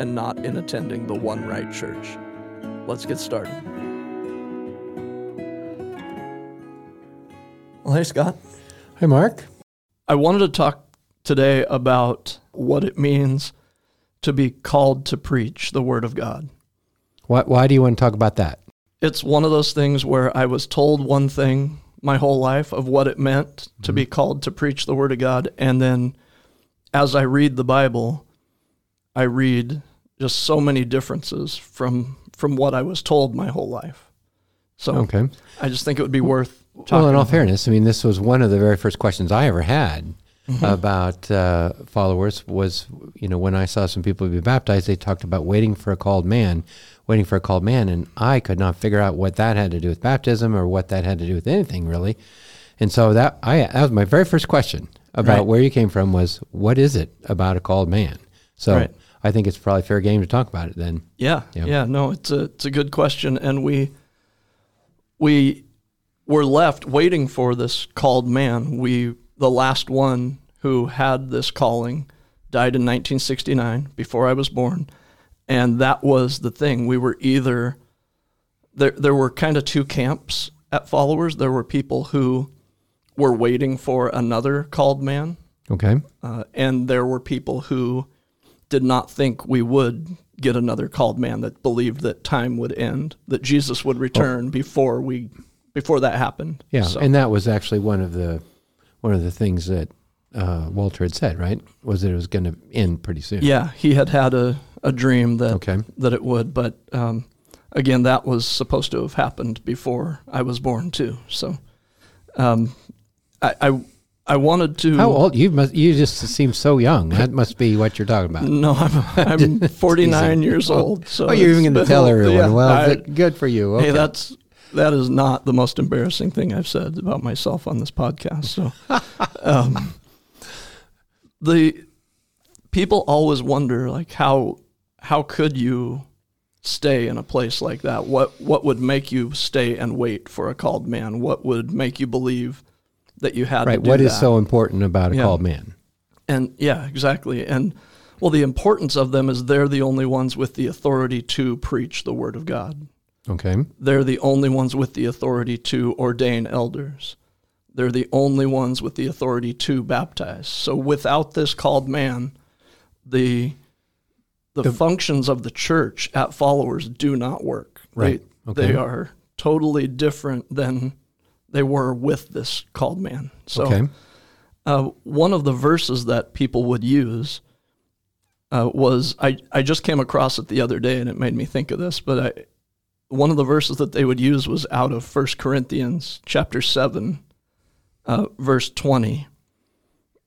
and not in attending the one right church. Let's get started. Well, hey, Scott. Hey, Mark. I wanted to talk today about what it means to be called to preach the Word of God. Why, why do you want to talk about that? It's one of those things where I was told one thing my whole life of what it meant to mm-hmm. be called to preach the Word of God. And then as I read the Bible, I read just so many differences from from what I was told my whole life. So Okay. I just think it would be worth talking Well, in all about. fairness, I mean, this was one of the very first questions I ever had Mm-hmm. about uh, followers. Was you know when I saw some people be baptized, they talked about waiting for a called man, waiting for a called man, and I could not figure out what that had to do with baptism or what that had to do with anything really. And so that I that was my very first question about Right. where you came from was what is it about a called man? So Right. I think it's probably fair game to talk about it then. Yeah, Yeah. yeah, no, it's a it's a good question, and we we were left waiting for this called man. We the last one who had this calling died in 1969 before I was born, and that was the thing. We were either there. There were kind of two camps at followers. There were people who were waiting for another called man, Okay. uh, and there were people who did not think we would get another called man that believed that time would end, that Jesus would return before we before that happened. Yeah, So- and that was actually one of the one of the things that uh, Walter had said, right? Was that it was going to end pretty soon. yeah, he had had a, a dream that Okay. that it would, but um, again, that was supposed to have happened before I was born too. So, um, I, I I wanted to. How old you must? You just seem so young. That must be what you're talking about. No, I'm I'm 49 years old. So oh, you're even going to tell everyone. yeah, well, I- good for you. Okay. Hey, that's that is not the most embarrassing thing I've said about myself on this podcast. So, um, the people always wonder, like how how could you stay in a place like that? What what would make you stay and wait for a called man? What would make you believe that you had right. to do What is that? so important about a Yeah. called man? And yeah, exactly. And well, the importance of them is they're the only ones with the authority to preach the word of God. Okay. They're the only ones with the authority to ordain elders. They're the only ones with the authority to baptize. So without this called man, the the, functions of the church at followers do not work. Right. They, Okay. they are totally different than they were with this called man. So Okay. uh, one of the verses that people would use uh, was I, I just came across it the other day and it made me think of this, but I, one of the verses that they would use was out of 1 Corinthians chapter 7, uh, verse 20.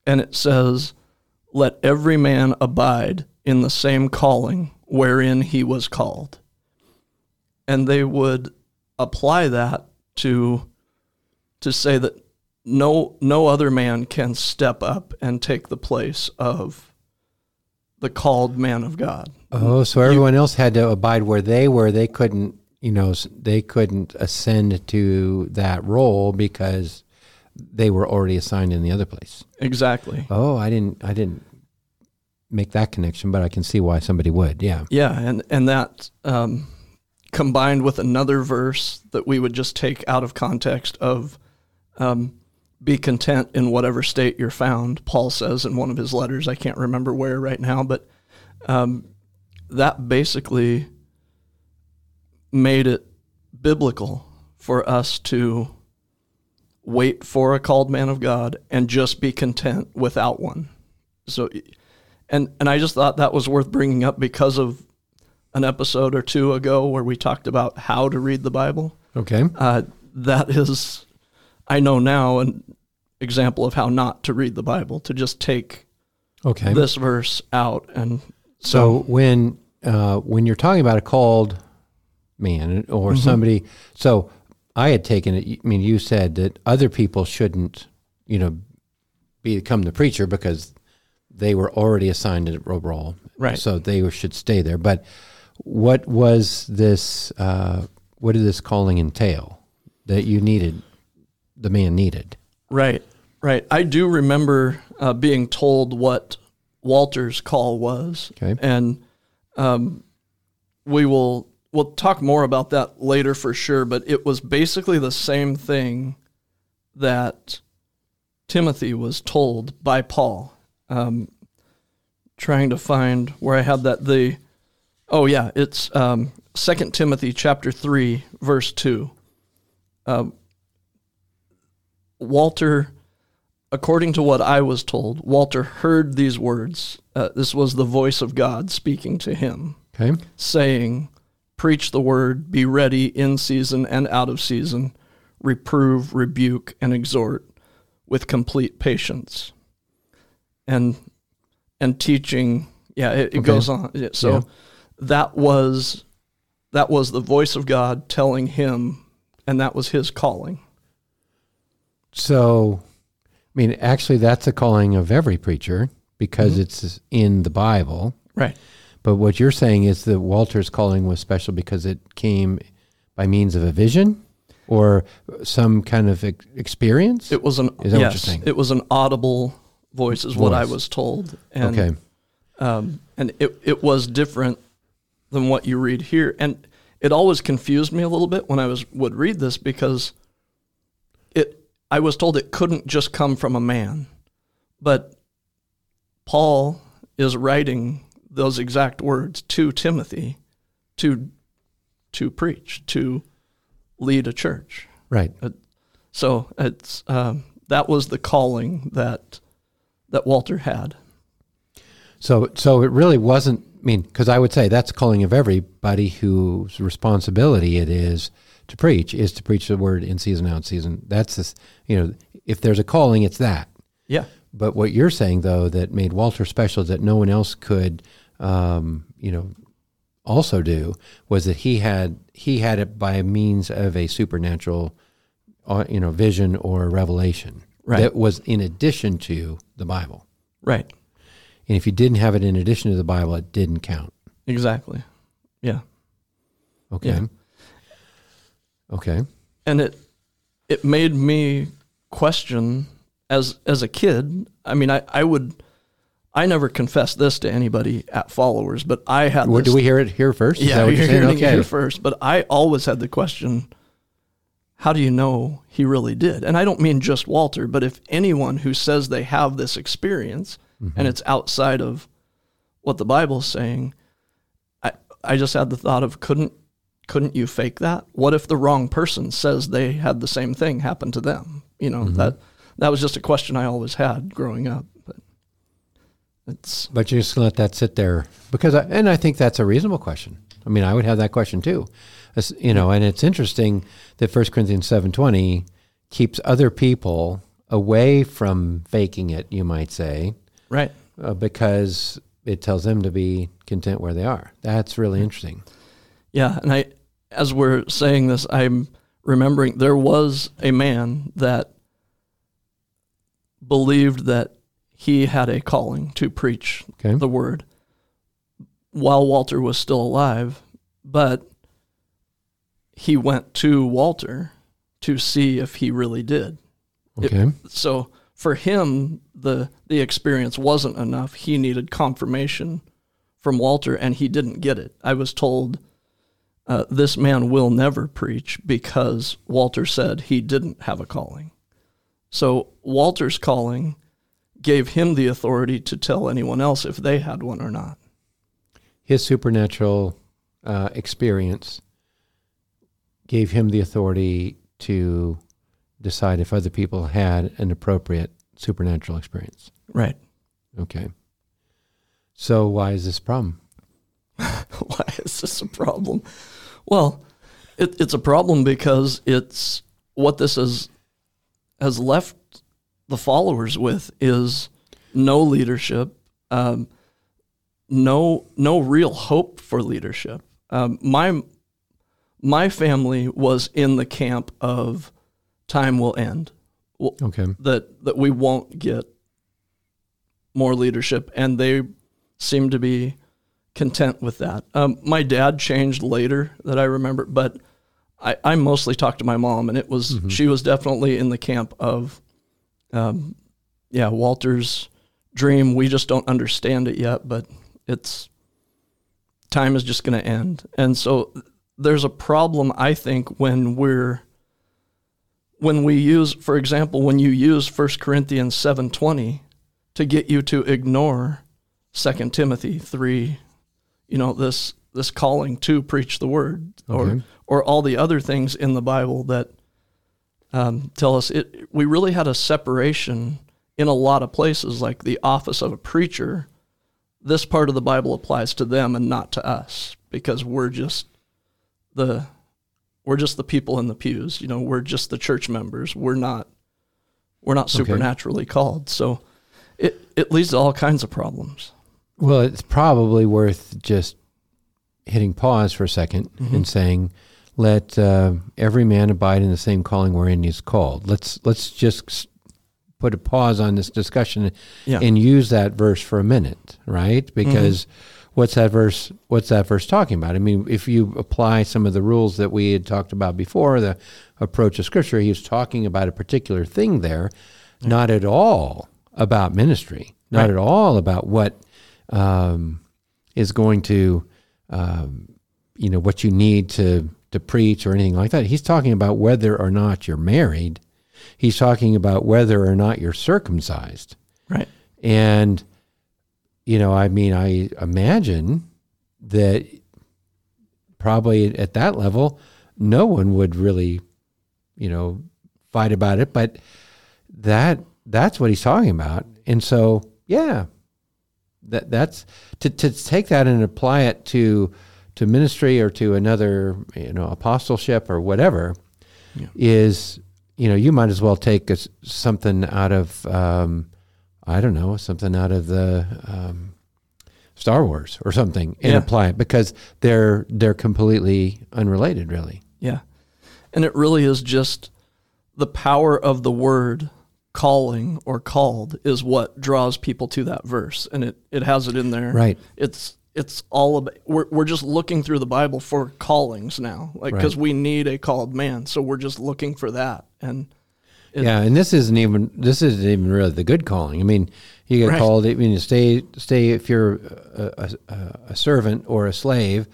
And it says, Let every man abide in the same calling wherein he was called. And they would apply that to to say that no no other man can step up and take the place of the called man of God. Oh, so everyone else had to abide where they were. They couldn't, you know, they couldn't ascend to that role because they were already assigned in the other place. Exactly. Oh, I didn't. I didn't make that connection, but I can see why somebody would. Yeah. Yeah, and and that um, combined with another verse that we would just take out of context of um, be content in whatever state you're found. Paul says in one of his letters, I can't remember where right now, but um, that basically made it biblical for us to wait for a called man of God and just be content without one. So, and and I just thought that was worth bringing up because of an episode or two ago where we talked about how to read the Bible. Okay. Uh, that is, I know now, an example of how not to read the Bible, to just take Okay. this verse out. And so when uh, when you're talking about a called man or Mm-hmm. somebody, so I had taken it. I mean, you said that other people shouldn't, you know, become the preacher because they were already assigned a role, Right. So they should stay there. But what was this? Uh, what did this calling entail that you needed? The man needed. Right, right. I do remember uh, being told what Walter's call was, Okay. and um, we will we'll talk more about that later for sure. But it was basically the same thing that Timothy was told by Paul. Um, trying to find where I had that the oh yeah, it's um, Second Timothy chapter three verse two. Um, Walter, according to what I was told, Walter heard these words. Uh, this was the voice of God speaking to him, Okay. saying, Preach the word, be ready in season and out of season, reprove, rebuke, and exhort with complete patience. And and teaching, yeah, it, it goes on. So Yeah. that was that was the voice of God telling him, and that was his calling. So, I mean, actually, that's a calling of every preacher because it's in the Bible. Right. But what you're saying is that Walter's calling was special because it came by means of a vision or some kind of ex- experience. It was an Is that what you're yes, saying? it was an audible voice, is what I was told, and okay. um, and it it was different than what you read here, and it always confused me a little bit when I was would read this because it I was told it couldn't just come from a man, but Paul is writing those exact words to Timothy to to preach to lead a church. Right. So it's um, that was the calling that that Walter had. So, so it really wasn't. I mean, because I would say that's a calling of everybody whose responsibility it is to preach is to preach the word in season out season. That's this. You know, if there's a calling, it's that. Yeah, But what you're saying, though, that made Walter special, that no one else could, um, you know, also do, was that he had he had it by means of a supernatural, uh, you know, vision or revelation Right. that was in addition to the Bible. right, And if you didn't have it in addition to the Bible, it didn't count. exactly. Yeah, Okay. Yeah. Okay. and it it made me question as as a kid. I mean, I I would. I never confessed this to anybody at followers, but I had. This, do we hear it here first? Is Yeah, that what you're you're saying? hearing it here first. But I always had the question: How do you know he really did? And I don't mean just Walter, but if anyone who says they have this experience Mm-hmm. and it's outside of what the Bible's saying, I I just had the thought of couldn't couldn't you fake that? What if the wrong person says they had the same thing happen to them? You know Mm-hmm. that that was just a question I always had growing up. But it's But you're just let that sit there because, I, and I think that's a reasonable question. I mean, I would have that question too, As- you know. And it's interesting that 1 Corinthians seven twenty keeps other people away from faking it. You might say, right. uh, because it tells them to be content where they are. That's really interesting. Yeah, and I, as we're saying this, I'm remembering there was a man that believed that he had a calling to preach Okay. the word while Walter was still alive, but he went to Walter to see if he really did. It- Okay. So for him, the the experience wasn't enough. He needed confirmation from Walter, and he didn't get it. I was told uh, this man will never preach because Walter said he didn't have a calling. So Walter's calling gave him the authority to tell anyone else if they had one or not. His supernatural uh, experience gave him the authority to decide if other people had an appropriate supernatural experience. Right. Okay. So why is this a problem? Why is this a problem? Well, it, it's a problem because it's what this has has left the followers with is no leadership. Um, no no real hope for leadership. Um, my my family was in the camp of time will end. Well, Okay. that that we won't get more leadership, and they seem to be content with that. Um, my dad changed later that I remember, but I, I mostly talked to my mom, and it was she was definitely in the camp of, um, yeah, Walter's dream. We just don't understand it yet, but it's time is just going to end, and so there's a problem I think when we're when we use for example when you use 1 corinthians 7.20 to get you to ignore 2 timothy 3 you know this this calling to preach the word or Okay. or all the other things in the bible that um, tell us it we really had a separation in a lot of places like the office of a preacher this part of the bible applies to them and not to us because we're just the we're just the people in the pews you know we're just the church members. We're not we're not supernaturally called. So it it leads to all kinds of problems Well, it's probably worth just hitting pause for a 2nd Mm-hmm. and saying, "Let uh, every man abide in the same calling wherein he's called." Let's let's just put a pause on this discussion Yeah. and use that verse for a minute, right? Because what's that verse? What's that verse talking about? I mean, if you apply some of the rules that we had talked about before, the approach of Scripture, he was talking about a particular thing there, not at all about ministry, not Right. at all about what um, is going to, um, you know, what you need to to preach or anything like that. He's talking about whether or not you're married. He's talking about whether or not you're circumcised. right And, you know, I mean, I imagine that probably at that level, no one would really, you know, fight about it. But that that's what he's talking about. And so, yeah, that that's to, to take that and apply it to to ministry or to another, you know, apostleship or whatever Yeah. is, you know, you might as well take a something out of, um, I don't know, something out of the um, Star Wars or something and Yeah. apply it because they're they're completely unrelated, really. yeah and it really is just the power of the word calling or called is what draws people to that verse and it it has it in there Right. it's it's all about we're, we're just looking through the bible for callings now like because Right. we need a called man so we're just looking for that and It- yeah, and this isn't even this isn't even really the good calling. I mean, you get Right. called. I mean, you stay stay if you're a, a, a servant or a slave,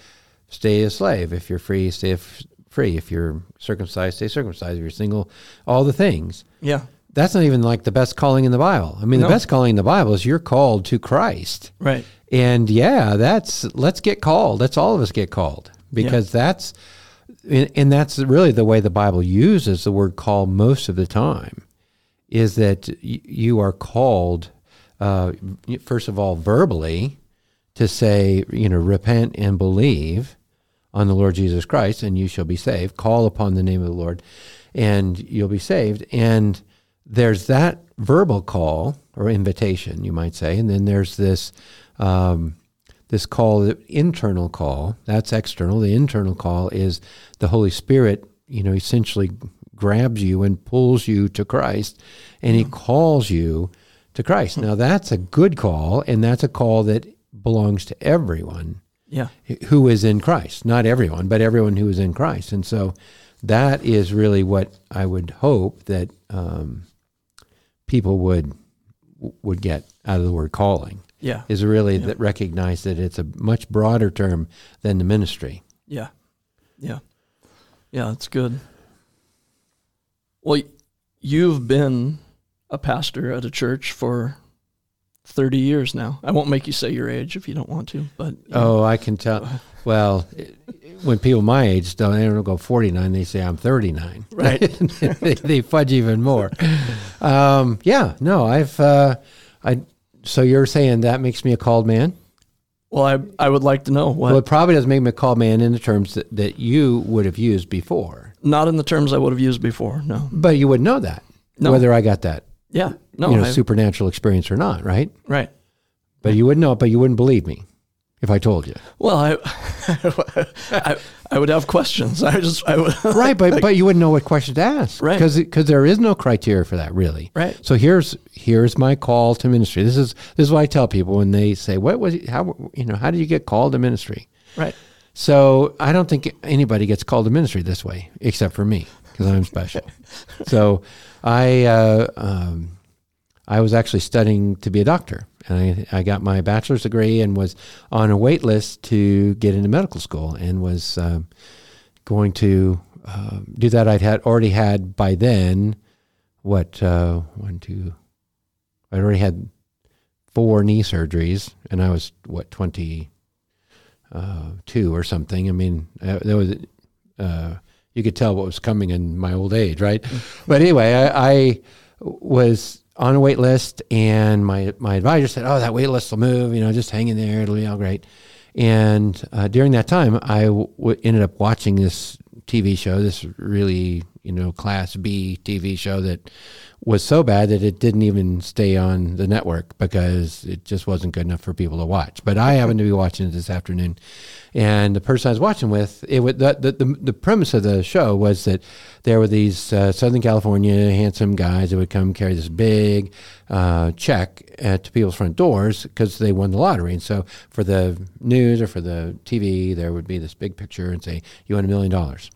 stay a slave. If you're free, stay f- free. If you're circumcised, stay circumcised. If you're single, all the things. yeah That's not even like the best calling in the Bible. I mean, No. the best calling in the Bible is you're called to Christ. right And yeah, that's let's get called. Let's all of us get called because that's and and that's really the way the Bible uses the word call most of the time is that you are called uh, first of all verbally to say you know repent and believe on the Lord Jesus Christ and you shall be saved call upon the name of the Lord and you'll be saved and there's that verbal call or invitation you might say and then there's this um, this call, the internal call, that's external. The internal call is the Holy Spirit, you know, essentially grabs you and pulls you to Christ and he calls you to Christ. Now, that's a good call, and that's a call that belongs to everyone yeah who is in Christ. Not everyone, but everyone who is in Christ. And so that is really what I would hope that um, people would would get out of the word calling yeah is really that recognize that it's a much broader term than the ministry. Yeah. Yeah. Yeah, that's good. Well, you've been a pastor at a church for 30 years now. I won't make you say your age if you don't want to, but know, Oh, I can tell. Well, when people my age don't, they don't go 49, they say I'm 39. Right. they, they fudge even more. Um, yeah, no, I've, uh, I, so you're saying that makes me a called man? well, I I would like to know what Well, it probably doesn't make me a called man in the terms that, that you would have used before, not in the terms I would have used before. No. but you would know that No. whether I got that, Yeah. No. you know, supernatural experience or not, right? right. But you wouldn't know it, but you wouldn't believe me. If I told you. Well, I, I, I would have questions. I just, I would, right, but but you wouldn't know what question to ask, Right. Because because there is no criteria for that, really. Right. So here's here's my call to ministry. This is this is what I tell people when they say, "What was how you know how did you get called to ministry?" right. So I don't think anybody gets called to ministry this way, except for me, because I'm special. so I uh, um, I was actually studying to be a doctor, and I, I got my bachelor's degree and was on a wait list to get into medical school, and was um, going to uh, do that. I'd had already had by then what uh, one two. I'd already had four knee surgeries, and I was what twenty uh, two or something. I mean, uh, there was uh, you could tell what was coming in my old age, right? but anyway, I, I was on a wait list, and my my advisor said, "Oh, that wait list will move. You know, just hang in there; it'll be all great." And uh, during that time, I w- ended up watching this TV show, this really you know class B TV show that was so bad that it didn't even stay on the network because it just wasn't good enough for people to watch. But I happened to be watching it this afternoon, and the person I was watching with, it was the the, the, the premise of the show was that there were these uh, Southern California handsome guys that would come carry this big uh, check uh, to people's front doors because they won the lottery. And so for the news or for the TV, there would be this big picture and say, "You won a million dollars."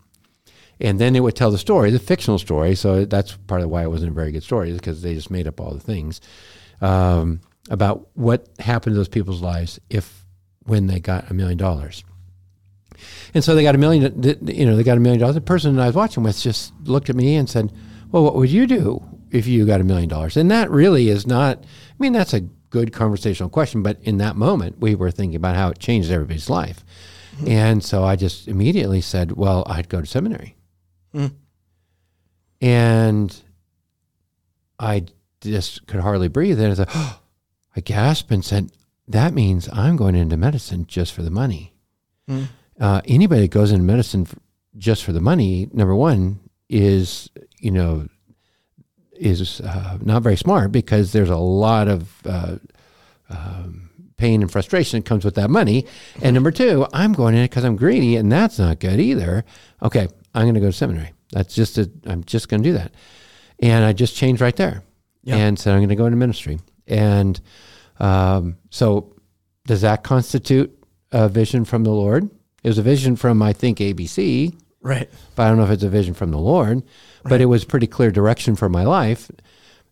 And then it would tell the story, the fictional story. So that's part of why it wasn't a very good story, because they just made up all the things um, about what happened to those people's lives if when they got a million dollars. And so they got a million, you know, they got a million dollars. The person I was watching with just looked at me and said, "Well, what would you do if you got a million dollars?" And that really is not. I mean, that's a good conversational question, but in that moment, we were thinking about how it changed everybody's life. And so I just immediately said, "Well, I'd go to seminary." And I just could hardly breathe. And I said, oh, I gasped and said, That means I'm going into medicine just for the money. Mm. Uh, anybody that goes into medicine f- just for the money, number one, is, you know, is uh, not very smart because there's a lot of uh, um, pain and frustration that comes with that money. And number two, I'm going in it because I'm greedy, and that's not good either. Okay, I'm going to go to seminary. That's just a, I'm just going to do that. And I just changed right there Yeah. and said, I'm going to go into ministry. And um, so, does that constitute a vision from the Lord? It was a vision from, I think, ABC, Right. but I don't know if it's a vision from the Lord. But it was pretty clear direction for my life.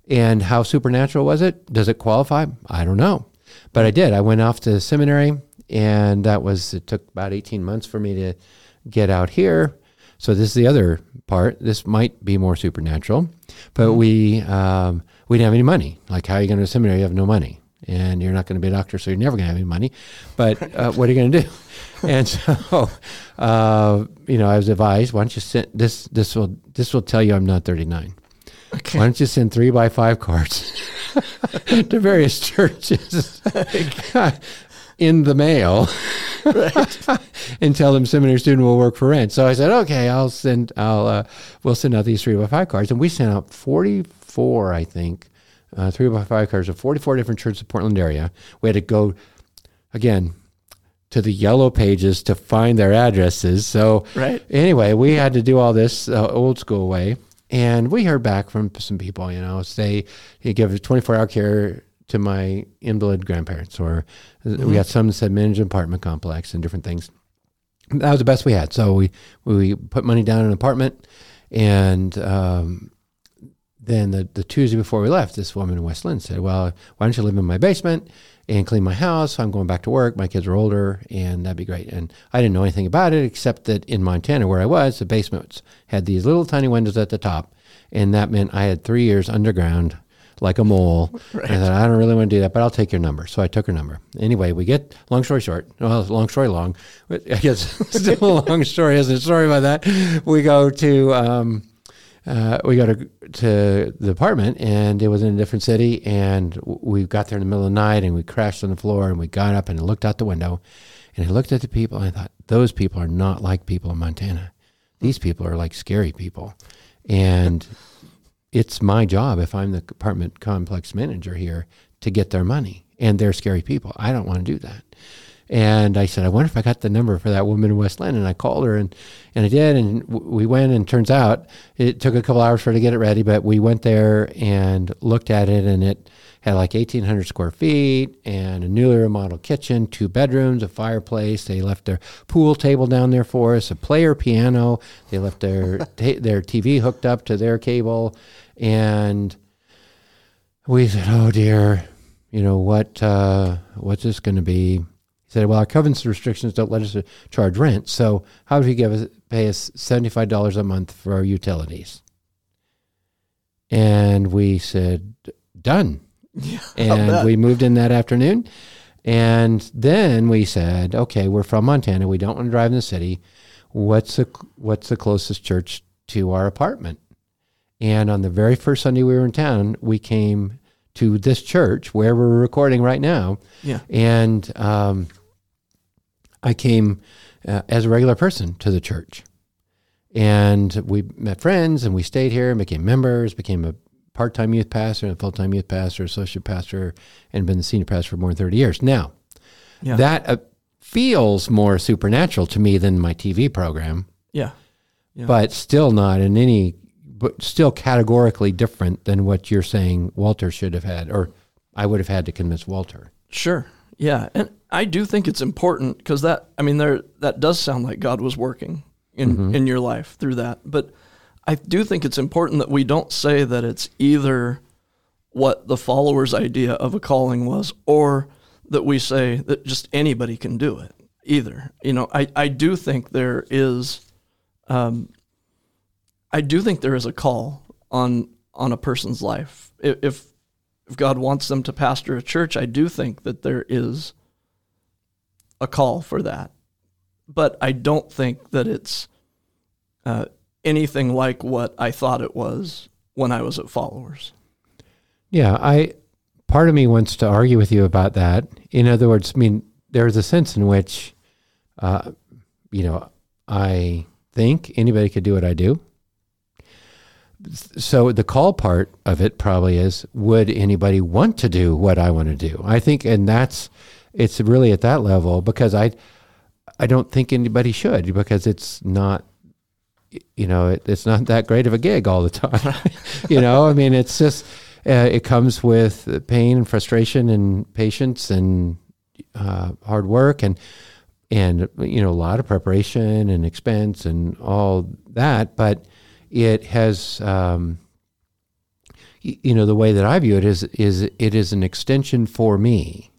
And how supernatural was it? Does it qualify? I don't know. But I did. I went off to seminary, and that was, it took about 18 months for me to get out here. So this is the other part. This might be more supernatural, but we um, we didn't have any money. Like, how are you going to seminary? You have no money, and you're not going to be a doctor, so you're never going to have any money. But uh, what are you going to do? And so, uh, you know, I was advised, why don't you send this? This will this will tell you I'm not 39. Okay. Why don't you send three by five cards to various churches in the mail and tell them seminary student will work for rent? So I said, okay, I'll send, I'll, uh, we'll send out these three by five cards. And we sent out 44, I think, uh, three by five cards of 44 different churches in Portland area. We had to go, again, to the yellow pages to find their addresses. So Right. anyway, we had to do all this uh, old school way. And we heard back from some people, you know, say you give 24 hour care to my invalid grandparents, or we got some that said manage an apartment complex and different things. That was the best we had. So we, we put money down in an apartment. And um, then the, the Tuesday before we left, this woman in West Linn said, Well, why don't you live in my basement and clean my house? I'm going back to work. My kids are older, and that'd be great. And I didn't know anything about it except that in Montana, where I was, the basements had these little tiny windows at the top. And that meant I had three years underground like a mole. Right. And I thought, I don't really want to do that, but I'll take your number. So I took her number. Anyway, we get, long story short, well, long story long, but I guess still a long story, isn't it? Sorry about that. We go to, um, uh, we go to to the apartment, and it was in a different city. And we got there in the middle of the night, and we crashed on the floor, and we got up and looked out the window, and I looked at the people, and I thought, those people are not like people in Montana. These people are like scary people, and it's my job if I'm the apartment complex manager here to get their money, and they're scary people. I don't want to do that. And I said, I wonder if I got the number for that woman in West Linn. And I called her and, and I did. And w- we went and turns out it took a couple hours for her to get it ready, but we went there and looked at it and it had like 1,800 square feet and a newly remodeled kitchen, two bedrooms, a fireplace. They left their pool table down there for us, a player piano. They left their, ta- their TV hooked up to their cable. And we said, "Oh dear, you know what? Uh, what's this going to be?" Said, "Well, our covenants restrictions don't let us uh, charge rent. So how do you give us pay us seventy five dollars a month for our utilities?" And we said, "Done." Yeah, and we moved in that afternoon. And then we said, "Okay, we're from Montana. We don't want to drive in the city. What's the what's the closest church to our apartment?" And on the very first Sunday we were in town, we came to this church where we're recording right now. Yeah. And um, I came uh, as a regular person to the church. And we met friends and we stayed here and became members, became a part time youth pastor and a full time youth pastor, associate pastor, and been the senior pastor for more than 30 years. Now, Yeah. that uh, feels more supernatural to me than my TV program yeah. Yeah. but still not in any, but still categorically different than what you're saying Walter should have had, or I would have had to convince Walter. Sure. Yeah, and I do think it's important because that I mean there that does sound like God was working in in your life through that. But I do think it's important that we don't say that it's either what the follower's idea of a calling was or that we say that just anybody can do it either. You know, I, I do think there is um, I do think there is a call on on a person's life. If, if God wants them to pastor a church, I do think that there is a call for that. But I don't think that it's uh, anything like what I thought it was when I was at Followers. Yeah, I part of me wants to argue with you about that. In other words, I mean, there's a sense in which, uh, you know, I think anybody could do what I do. So the call part of it probably is: Would anybody want to do what I want to do? I think, and that's it's really at that level because I, I don't think anybody should because it's not you know, it, it's not that great of a gig all the time. you know, I mean, it's just, uh, it comes with pain and frustration and patience and uh, hard work and, and, you know, a lot of preparation and expense and all that. But it has, um, y- you know, the way that I view it is, is it is an extension for me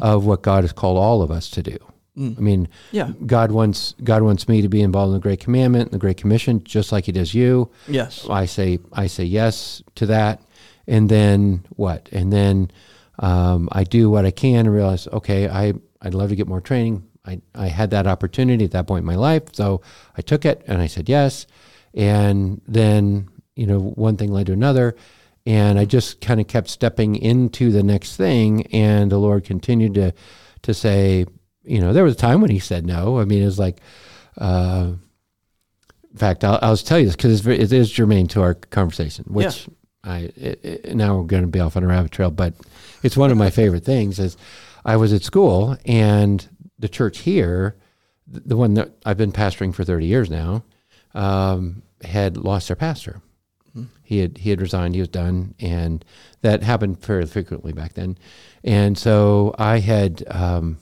of what God has called all of us to do. I mean, Yeah. God wants God wants me to be involved in the Great Commandment, the Great Commission, just like He does you. Yes. I say I say yes to that, and then what? And then um, I do what I can and realize, okay, I I'd love to get more training. I I had that opportunity at that point in my life, so I took it and I said yes, and then you know one thing led to another. And I just kind of kept stepping into the next thing, and the Lord continued to to say, you know, there was a time when He said no. I mean, it was like, uh, in fact, I'll, I'll tell you this because it's, it is germane to our conversation, which I it, it- now we're going to be off on a rabbit trail, but it's one of my favorite things. Is I was at school and the church here, the one that I've been pastoring for thirty years now, um, had lost their pastor. He had he had resigned. He was done, and that happened fairly frequently back then. And so I had. Um,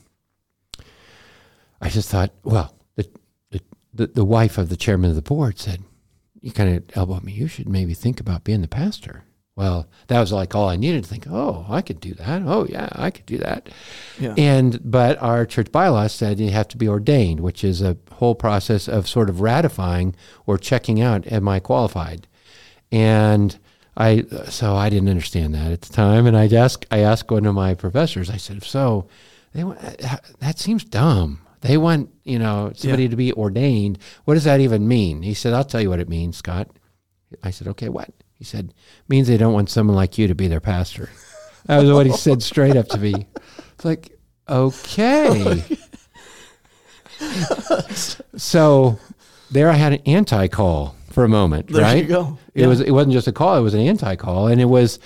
I just thought, well, the the the wife of the chairman of the board said, "You kind of elbowed me. You should maybe think about being the pastor." Well, that was like all I needed to think. Oh, I could do that. Oh, yeah, I could do that. Yeah. And but our church bylaws said you have to be ordained, which is a whole process of sort of ratifying or checking out am I qualified. And I so I didn't understand that at the time, and I asked I asked one of my professors. I said, if "So, they want, that seems dumb. They want you know somebody Yeah. to be ordained. What does that even mean?" He said, "I'll tell you what it means, Scott." I said, "Okay, what?" He said, "Means they don't want someone like you to be their pastor." That was what he said straight up to me. It's like, okay. so there I had an anti call for a moment, There right? you go. It Yeah. was it wasn't just a call, it was an anti call and it was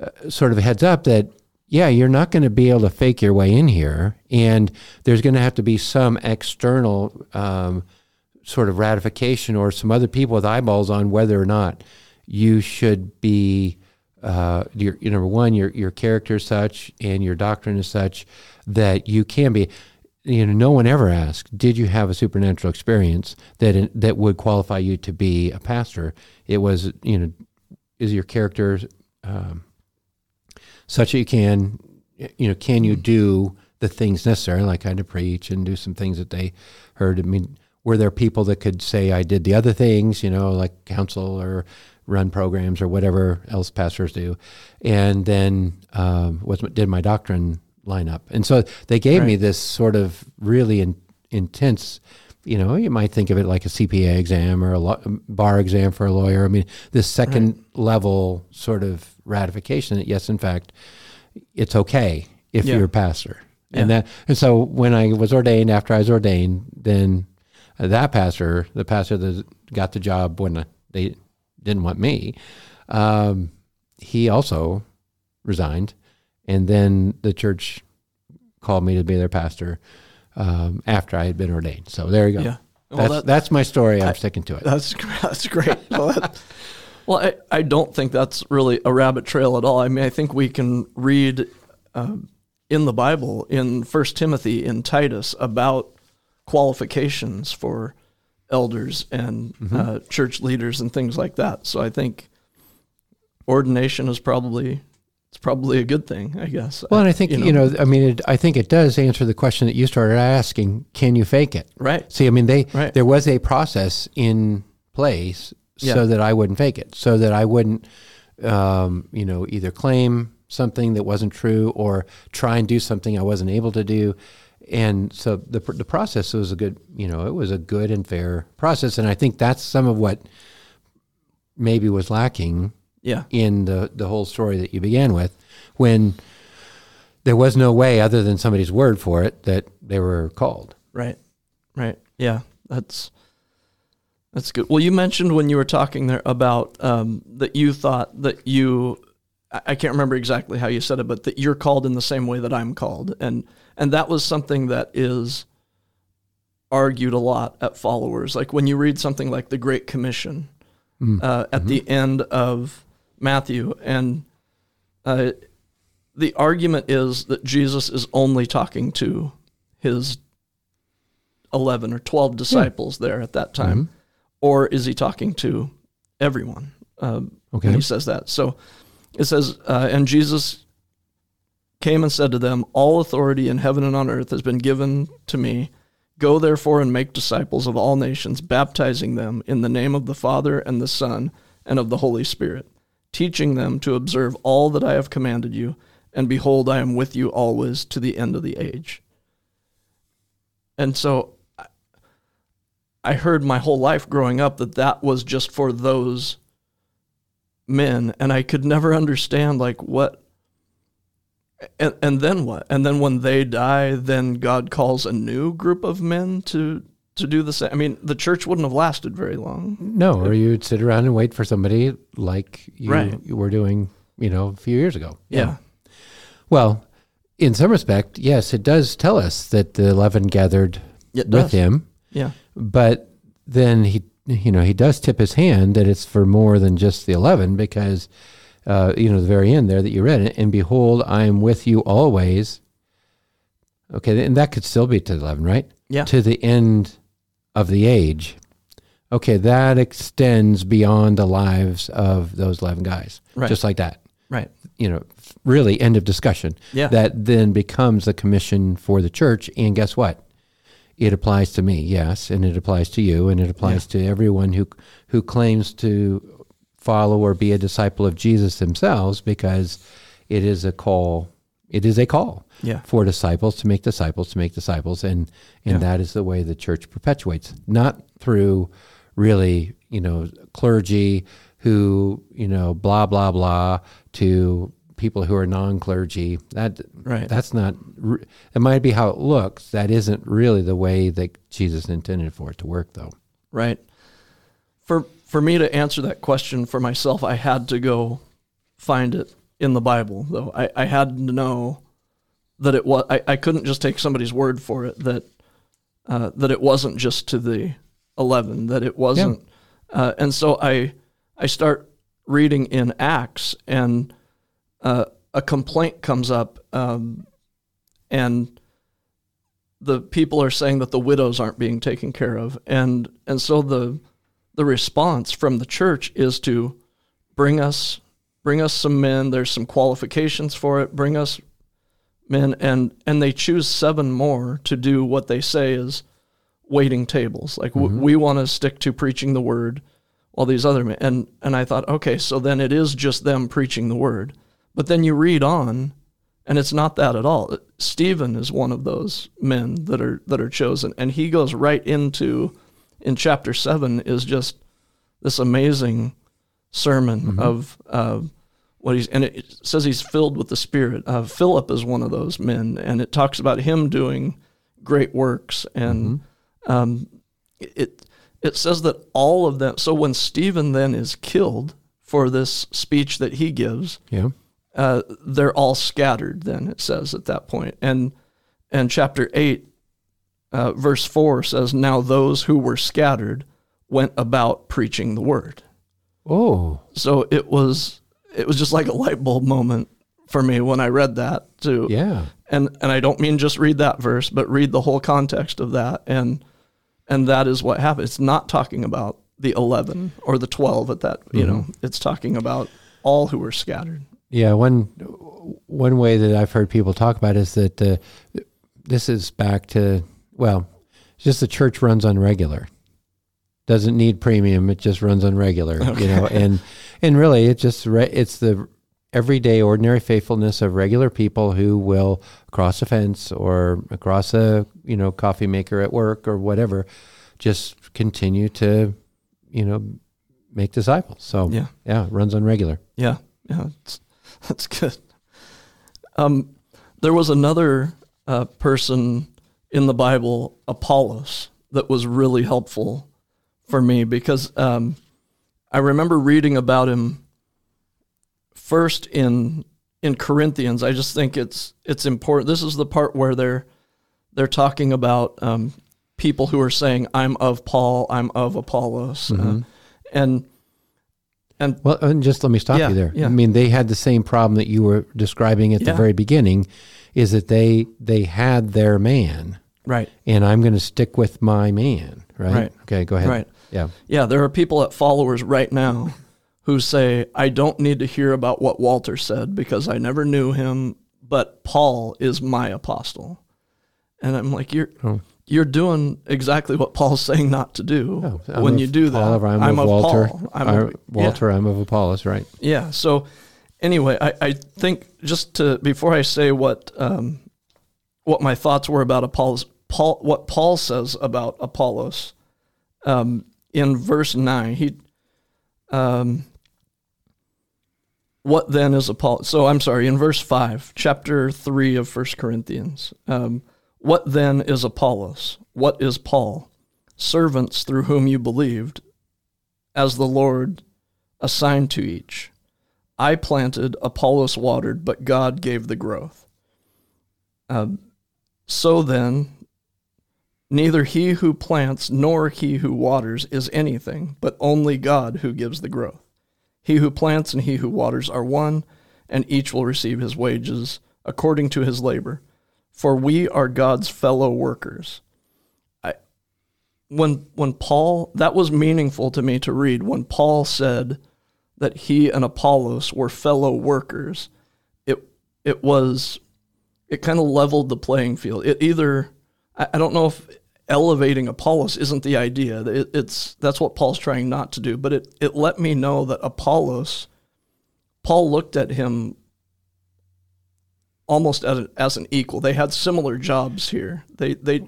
uh, sort of a heads up that yeah, you're not going to be able to fake your way in here, and there's going to have to be some external um, sort of ratification or some other people with eyeballs on whether or not you should be. Uh, your, your number one, your your character is such, and your doctrine is such that you can be. You know, no one ever asked, "Did you have a supernatural experience that that would qualify you to be a pastor?" It was, you know, is your character um, such that you can, you know, can you do the things necessary, like kind of preach and do some things that they heard? I mean, were there people that could say I did the other things, you know, like counsel or run programs or whatever else pastors do, and then um, was did my doctrine line up? And so they gave right. me this sort of really in, intense you know, you might think of it like a CPA exam or a lo- bar exam for a lawyer. I mean, this second right. level sort of ratification that yes, in fact, it's okay if yeah. you're a pastor. Yeah. And that, and so when I was ordained, after I was ordained, then that pastor, the pastor that got the job when they didn't want me, um, he also resigned, and then the church called me to be their pastor um, after I had been ordained. So there you go. Yeah. Well, that's, that, that's my story. I'm I, sticking to it. That's that's great. well, that, well I, I don't think that's really a rabbit trail at all. I mean, I think we can read uh, in the Bible, in First Timothy, in Titus, about qualifications for elders and mm-hmm. uh, church leaders and things like that. So I think ordination is probably it's probably a good thing, I guess. Well, and I think you know, you know I mean, it, I think it does answer the question that you started asking: Can you fake it? Right. See, I mean, they right. there was a process in place yeah. so that I wouldn't fake it, so that I wouldn't, um, you know, either claim something that wasn't true or try and do something I wasn't able to do. And so the the process was a good, you know, it was a good and fair process, and I think that's some of what maybe was lacking yeah. in the, the whole story that you began with when there was no way other than somebody's word for it that they were called. Right. Right. Yeah. That's that's good. Well, you mentioned when you were talking there about um, that you thought that you I can't remember exactly how you said it, but that you're called in the same way that I'm called. And and that was something that is argued a lot at followers. Like when you read something like the Great Commission, mm. uh, at mm-hmm. the end of Matthew, and uh, the argument is that Jesus is only talking to his 11 or 12 disciples yeah. there at that time, mm-hmm. or is he talking to everyone um, okay. when he says that? So it says, uh, and Jesus came and said to them, All authority in heaven and on earth has been given to me. Go therefore and make disciples of all nations, baptizing them in the name of the Father and the Son and of the Holy Spirit teaching them to observe all that I have commanded you, and behold, I am with you always to the end of the age. And so I heard my whole life growing up that that was just for those men, and I could never understand, like, what. And, and then what? And then when they die, then God calls a new group of men to to do the same. I mean, the church wouldn't have lasted very long. No, or you'd sit around and wait for somebody like you, right. you were doing, you know, a few years ago. Yeah. yeah. Well, in some respect, yes, it does tell us that the eleven gathered with him. Yeah. But then he, you know, he does tip his hand that it's for more than just the eleven because, uh, you know, the very end there that you read, and behold, I am with you always. Okay, and that could still be to eleven, right? Yeah. To the end of the age, okay, that extends beyond the lives of those 11 guys. Right. Just like that. Right. You know, really end of discussion. Yeah. That then becomes a commission for the church. And guess what? It applies to me, yes, and it applies to you, and it applies yeah. to everyone who who claims to follow or be a disciple of Jesus themselves, because it is a call. It is a call yeah. for disciples to make disciples to make disciples and and yeah. that is the way the church perpetuates not through really you know clergy who you know blah blah blah to people who are non-clergy that right that's not it might be how it looks that isn't really the way that jesus intended for it to work though right for for me to answer that question for myself i had to go find it in the Bible, though. I, I had to know that it was. I, I couldn't just take somebody's word for it that uh, that it wasn't just to the eleven. That it wasn't. Uh, and so I I start reading in Acts, and uh, a complaint comes up, um, and the people are saying that the widows aren't being taken care of, and and so the the response from the church is to bring us bring us some men. There's some qualifications for it. Bring us men, and and they choose seven more to do what they say is waiting tables. Like w- we want to stick to preaching the word, while these other men. And and I thought, okay, so then it is just them preaching the word. But then you read on, and it's not that at all. Stephen is one of those men that are that are chosen, and he goes right into in chapter seven is just this amazing sermon of uh, what he's and it says he's filled with the Spirit. Uh, Philip is one of those men, and it talks about him doing great works, and um, it it says that all of them. So when Stephen then is killed for this speech that he gives, Yeah. Uh, they're all scattered. Then it says at that point, and and chapter eight, uh, verse four says, "Now those who were scattered went about preaching the word." Oh. So it was it was just like a light bulb moment for me when I read that too. Yeah. And and I don't mean just read that verse, but read the whole context of that and and that is what happened. It's not talking about the 11 or the 12 at that, you know. It's talking about all who were scattered. Yeah, one one way that I've heard people talk about is that uh, this is back to well, just the church runs on regular. Doesn't need premium; it just runs on regular. You know, and and really, it just re- it's the everyday, ordinary faithfulness of regular people who will cross a fence or across a you know coffee maker at work or whatever, just continue to you know make disciples. So Yeah. yeah, it runs on regular. Yeah, yeah, it's, that's good. Um, there was another uh, person in the Bible, Apollos, that was really helpful for me because um, I remember reading about him first in in Corinthians. I just think it's it's important. This is the part where they're they're talking about um, people who are saying, "I'm of Paul, I'm of Apollos," uh, and and Well, and just let me stop Yeah, you there. yeah. I mean, they had the same problem that you were describing at the very beginning, is that they they had their man, right. and I'm going to stick with my man. Right. Right. Okay. Go ahead. Right. Yeah. Yeah, there are people at followers right now who say, I don't need to hear about what Walter said because I never knew him, but Paul is my apostle. And I'm like, you're Oh. You're doing exactly what Paul's saying not to do Oh, when you do that. Paul, or I'm, of Walter. Paul. I'm of- yeah. Walter. I'm of Apollos. Right. Yeah. So anyway, I, I think just to before I say what um, what my thoughts were about Apollos, Paul, what Paul says about Apollos um, in verse nine, he, um, what then is Apollos? So I'm sorry, in verse five, chapter three of First Corinthians, um, what then is Apollos? What is Paul? Servants through whom you believed, as the Lord assigned to each. I planted, Apollos watered, but God gave the growth. Um, so then, neither he who plants nor he who waters is anything, but only God who gives the growth. He who plants and he who waters are one, and each will receive his wages according to his labor. For we are God's fellow workers. I, when when Paul that was meaningful to me to read when Paul said that he and Apollos were fellow workers, it it was it kind of leveled the playing field. It either I, I don't know if elevating Apollos isn't the idea. It, it's that's what Paul's trying not to do, but it it let me know that Apollos, Paul looked at him almost as, a, as an equal. They had similar jobs here. They they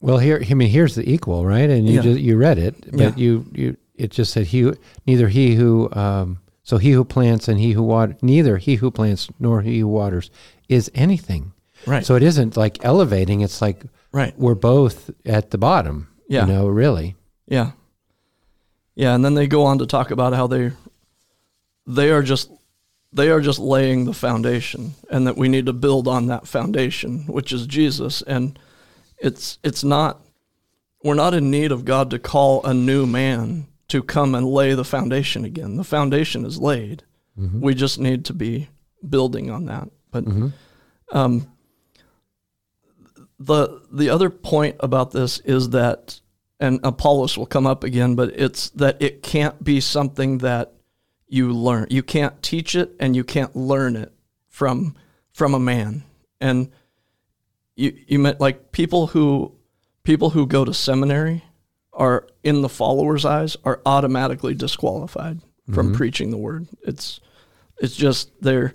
Well, here, I mean, here's the equal, right? And you Yeah. just, you read it, but Yeah. you you it just said he neither he who um, so he who plants and he who water neither he who plants nor he who waters is anything. right So it isn't like elevating. It's like right we're both at the bottom. Yeah. You know, really. Yeah. Yeah, and then they go on to talk about how they they are just they are just laying the foundation, and that we need to build on that foundation, which is Jesus. And it's it's not we're not in need of God to call a new man to come and lay the foundation again. The foundation is laid. We just need to be building on that. But um, the the other point about this is that, and Apollos will come up again, but it's that it can't be something that you learn. You can't teach it, and you can't learn it from from a man. And you you meant like people who people who go to seminary are in the followers' eyes are automatically disqualified from preaching the word. It's it's just they're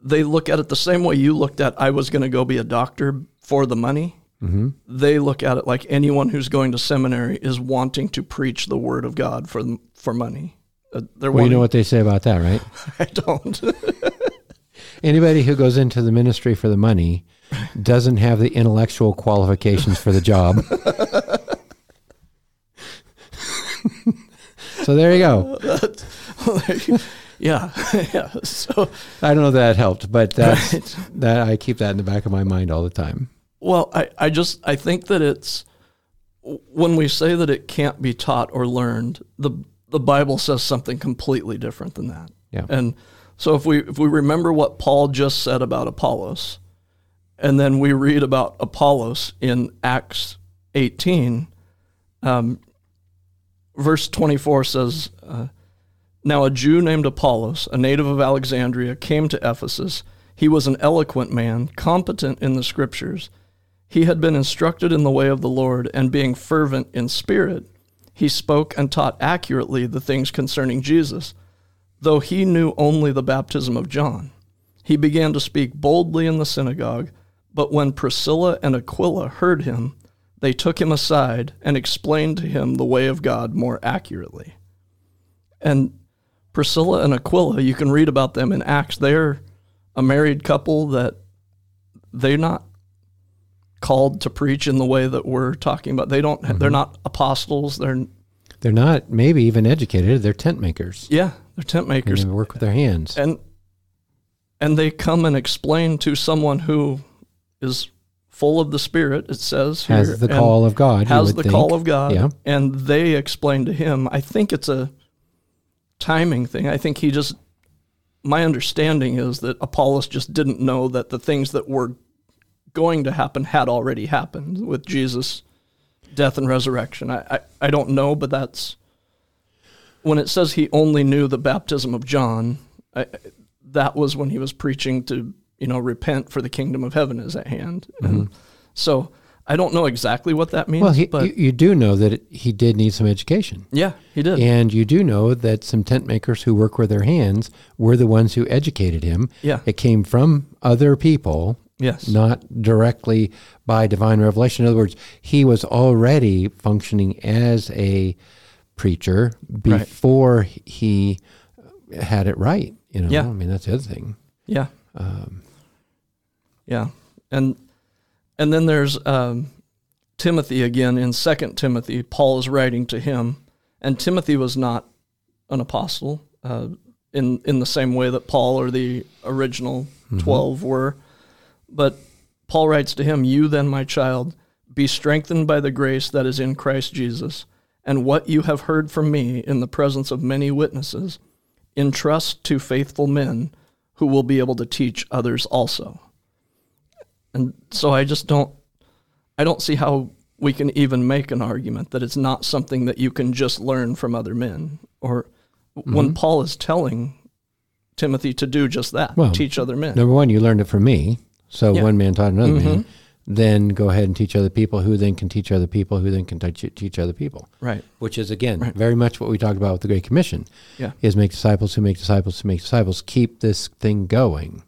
they look at it the same way you looked at I was going to go be a doctor for the money. Mm-hmm. They look at it like anyone who's going to seminary is wanting to preach the word of God for for money. Uh, they're Well, you know what they say about that, right? I don't. Anybody who goes into the ministry for the money doesn't have the intellectual qualifications for the job. so there you go. yeah, yeah. So I don't know if that helped, but that's Right. that I keep that in the back of my mind all the time. Well, I, I just I think that it's when we say that it can't be taught or learned, the the Bible says something completely different than that. Yeah. And so if we if we remember what Paul just said about Apollos, and then we read about Apollos in Acts 18, um, verse 24 says, uh, Now a Jew named Apollos, a native of Alexandria, came to Ephesus. He was an eloquent man, competent in the scriptures. He had been instructed in the way of the Lord, and being fervent in spirit, he spoke and taught accurately the things concerning Jesus, though he knew only the baptism of John. He began to speak boldly in the synagogue, but when Priscilla and Aquila heard him, they took him aside and explained to him the way of God more accurately. And Priscilla and Aquila, you can read about them in Acts. They're a married couple that they're not called to preach in the way that we're talking about. They don't. They're mm-hmm. not apostles. They're They're not maybe even educated. They're tent makers. yeah. They're tent And makers. they work with their hands. and and they come and explain to someone who is full of the spirit it says here, Has the call of God. has the think. call of god Yeah. and they explain to him i think it's a timing thing i think he just my understanding is that apollos just didn't know that the things that were going to happen had already happened with jesus death and resurrection i i, I don't know but that's when it says he only knew the baptism of john I, that was when he was preaching to you know repent for the kingdom of heaven is at hand and mm-hmm. so i don't know exactly what that means Well, he, but you, you do know that it, he did need some education. yeah he did And you do know that some tent makers who work with their hands were the ones who educated him. Yeah. It came from other people, yes not directly by divine revelation. In other words, he was already functioning as a preacher before he had it right. You know, Yeah. I mean, that's the other thing. yeah Um, yeah and and then there's um, timothy again in second timothy paul is writing to him and timothy was not an apostle uh, in in the same way that paul or the original 12 were but paul writes to him you then my child be strengthened by the grace that is in christ jesus and what you have heard from me in the presence of many witnesses entrust to faithful men who will be able to teach others also and so I just don't I don't see how we can even make an argument that it's not something that you can just learn from other men or Mm-hmm. when Paul is telling Timothy to do just that, Well, teach other men. number one, you learned it from me. So Yeah. one man taught another man. Mhm. Then go ahead and teach other people, who then can teach other people, who then can teach, teach other people. Right. which is again Right. very much what we talked about with the Great Commission. Yeah. is make disciples who make disciples who make disciples. Keep this thing going.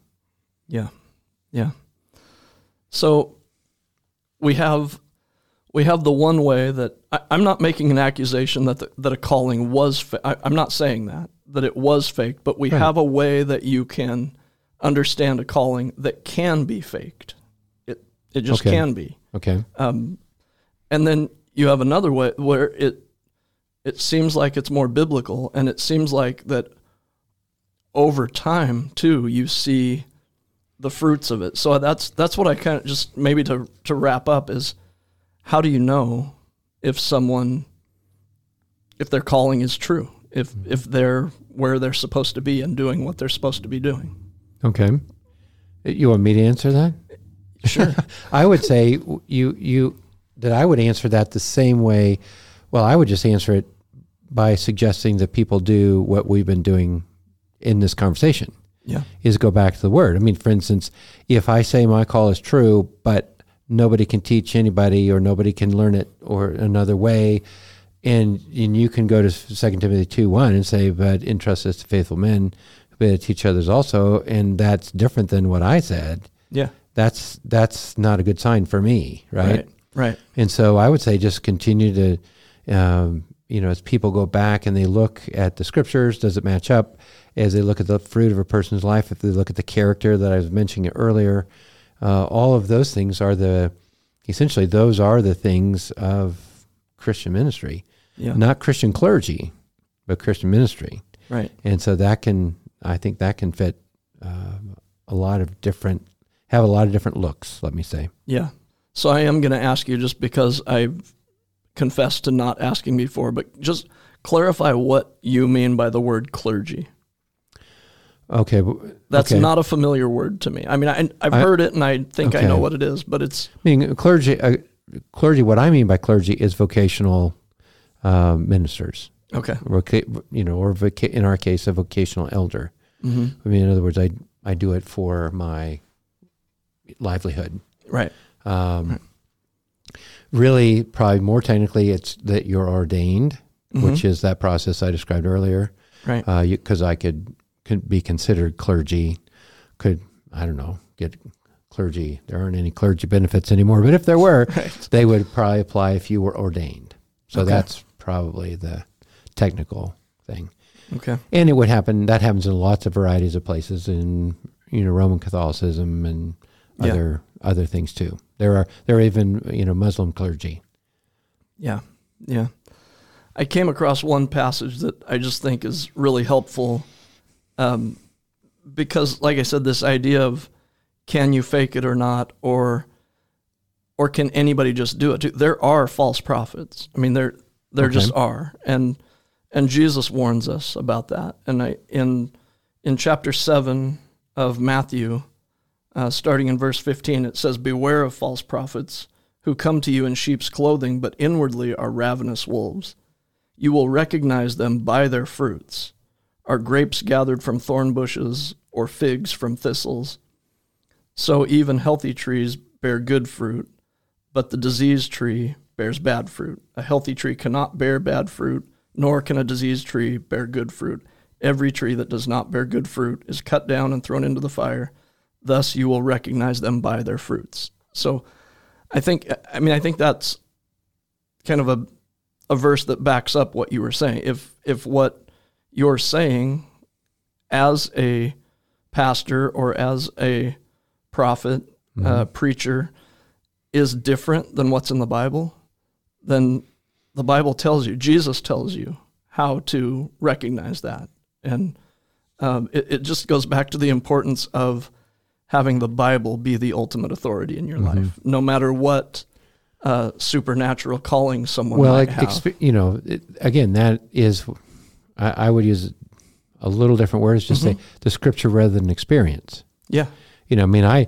Yeah. Yeah. So we have we have the one way that I, I'm not making an accusation that the, that a calling was. Fa- I, I'm not saying that that it was fake, but we Right. have a way that you can understand a calling that can be faked. It it just Okay. can be. Okay, Um, and then you have another way where it it seems like it's more biblical, and it seems like that over time too, you see the fruits of it. So that's that's what I kind of just maybe to to wrap up is how do you know if someone if their calling is true, if if they're where they're supposed to be and doing what they're supposed to be doing. Okay. You want me to answer that? Sure. I would say you you that I would answer that the same way. Well, I would just answer it by suggesting that people do what we've been doing in this conversation. Yeah. Is go back to the word. I mean, for instance, if I say my call is true, but nobody can teach anybody or nobody can learn it or another way, and and you can go to Second Timothy two one and say, but entrust us to faithful men to teach others also, and that's different than what I said. Yeah. That's that's not a good sign for me, right? Right. Right. And so I would say just continue to, um, you know, as people go back and they look at the scriptures, does it match up? As they look at the fruit of a person's life, if they look at the character that I was mentioning earlier, uh, all of those things are the, essentially, those are the things of Christian ministry, Yeah. not Christian clergy, but Christian ministry. Right. And so that can, I think that can fit uh, a lot of different, have a lot of different looks, let me say. Yeah. So I am going to ask you just because I've confessed to not asking before, but just clarify what you mean by the word clergy. Okay. That's okay. not a familiar word to me. I mean, I, I've I- heard it and I think I know what it is, but it's I mean, clergy, uh, clergy. What I mean by clergy is vocational uh, ministers, okay. Voca- you know, or voca- in our case, a vocational elder. Hmm I mean, in other words, I I do it for my livelihood. Right. Um, Really, probably more technically, it's that you're ordained, which is that process I described earlier. Mm-hmm. Right. Because I could could be considered clergy, could I don't know get clergy. There aren't any clergy benefits anymore, but if there were, Right. they would probably apply if you were ordained. So Okay. that's probably the technical thing. Okay. And it would happen. That happens in lots of varieties of places in you know Roman Catholicism and Yeah. other other things too. There are there are even you know Muslim clergy. Yeah. Yeah. I came across one passage that I just think is really helpful um, because, like I said, this idea of can you fake it or not, or or can anybody just do it? There are false prophets. I mean, there there Okay. just are, and and Jesus warns us about that. And I in in chapter seven of Matthew, uh, starting in verse fifteen, it says, "Beware of false prophets." Who come to you in sheep's clothing, but inwardly are ravenous wolves. You will recognize them by their fruits. Are grapes gathered from thorn bushes, or figs from thistles? So even healthy trees bear good fruit, but the diseased tree bears bad fruit. A healthy tree cannot bear bad fruit, nor can a diseased tree bear good fruit. Every tree that does not bear good fruit is cut down and thrown into the fire. Thus you will recognize them by their fruits. So I think I mean I think that's kind of a a verse that backs up what you were saying. If if what you're saying as a pastor or as a prophet, uh, preacher, is different than what's in the Bible, then the Bible tells you, Jesus tells you how to recognize that. And um, it, it just goes back to the importance of having the Bible be the ultimate authority in your life, no matter what uh, supernatural calling someone Well, might have. expe- you know, it, again, that is, I, I would use a little different words, just say the scripture rather than experience. yeah, You know, I mean, I,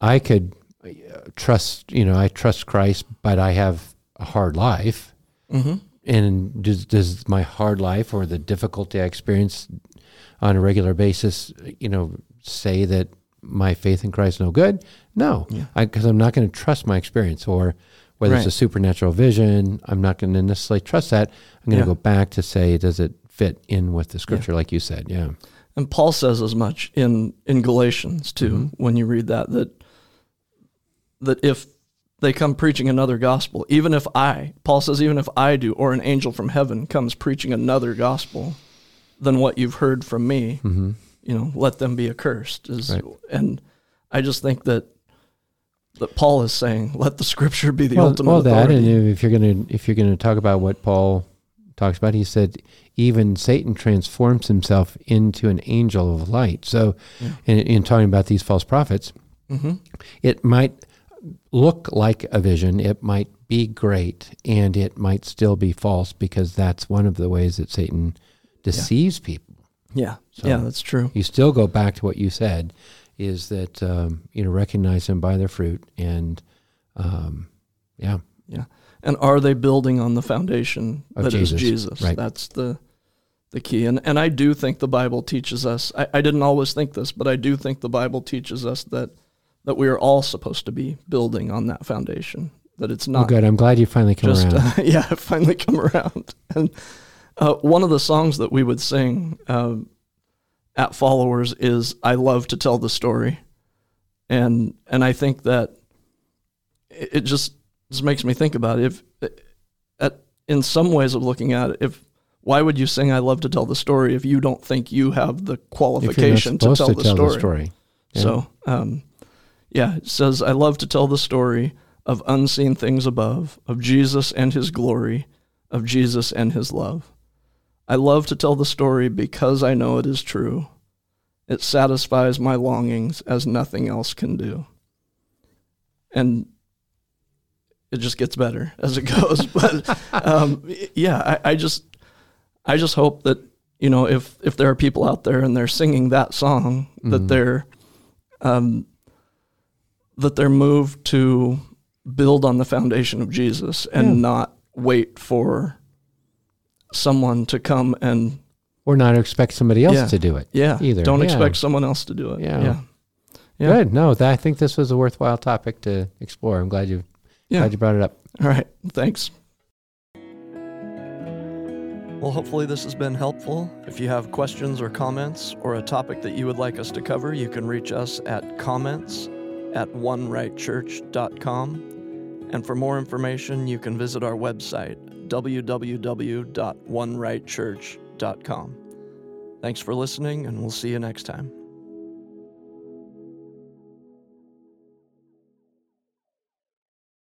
I could uh, trust, you know, I trust Christ, but I have a hard life. Hmm And does, does my hard life or the difficulty I experience on a regular basis, you know, say that my faith in Christ is no good? No, Yeah. because I'm not going to trust my experience or whether it's a supernatural vision. I'm not going to necessarily trust that. I'm going to Yeah. go back to say, does it fit in with the scripture, like you said? Yeah. And Paul says as much in in Galatians too Mm-hmm. when you read that that that if they come preaching another gospel, even if I, Paul says, even if I do, or an angel from heaven comes preaching another gospel than what you've heard from me, hmm you know, let them be accursed. Is Right. and I just think that that Paul is saying, let the scripture be the well, ultimate well, that, authority. and if you're going to if you're going to talk about what Paul talks about. He said even Satan transforms himself into an angel of light. So, Yeah. in, in talking about these false prophets, hmm it might look like a vision, it might be great, and it might still be false because that's one of the ways that Satan deceives people. Yeah. So- yeah, that's true. You still go back to what you said, is that um, you know recognize them by their fruit, and um, yeah, And are they building on the foundation Of that is Jesus, Jesus? right. That's the the key. And and I do think the Bible teaches us. I, I didn't always think this, but I do think the Bible teaches us that that we are all supposed to be building on that foundation. That it's well, not good. I'm glad you finally come just around. uh, yeah, finally come around. And uh, one of the songs that we would sing uh, at Followers is "I love to tell the story," and and I think that it, it just just makes me think about it. If at in some ways of looking at it, if why would you sing "I love to tell the story" if you don't think you have the if you're not qualification to tell, to the, tell story? the story, Yeah. So, um, yeah, it says, I love to tell the story of unseen things above, of Jesus and his glory, of Jesus and his love. I love to tell the story because I know it is true. It satisfies my longings as nothing else can do. And it just gets better as it goes. but um, yeah, I, I just, I just hope that you know if if there are people out there and they're singing that song that Mhm. they're um, that they're moved to build on the foundation of Jesus and Yeah. not wait for someone to come and or not expect somebody else Yeah. to do it. yeah Either, don't yeah. expect someone else to do it Yeah. yeah Yeah. Good. No, that, I think this was a worthwhile topic to explore. I'm glad you Yeah. glad you brought it up. All right. Thanks. Well, hopefully, this has been helpful. If you have questions or comments or a topic that you would like us to cover, you can reach us at comments at onerightchurch.com. And for more information, you can visit our website, www.onerightchurch.com. Thanks for listening, and we'll see you next time.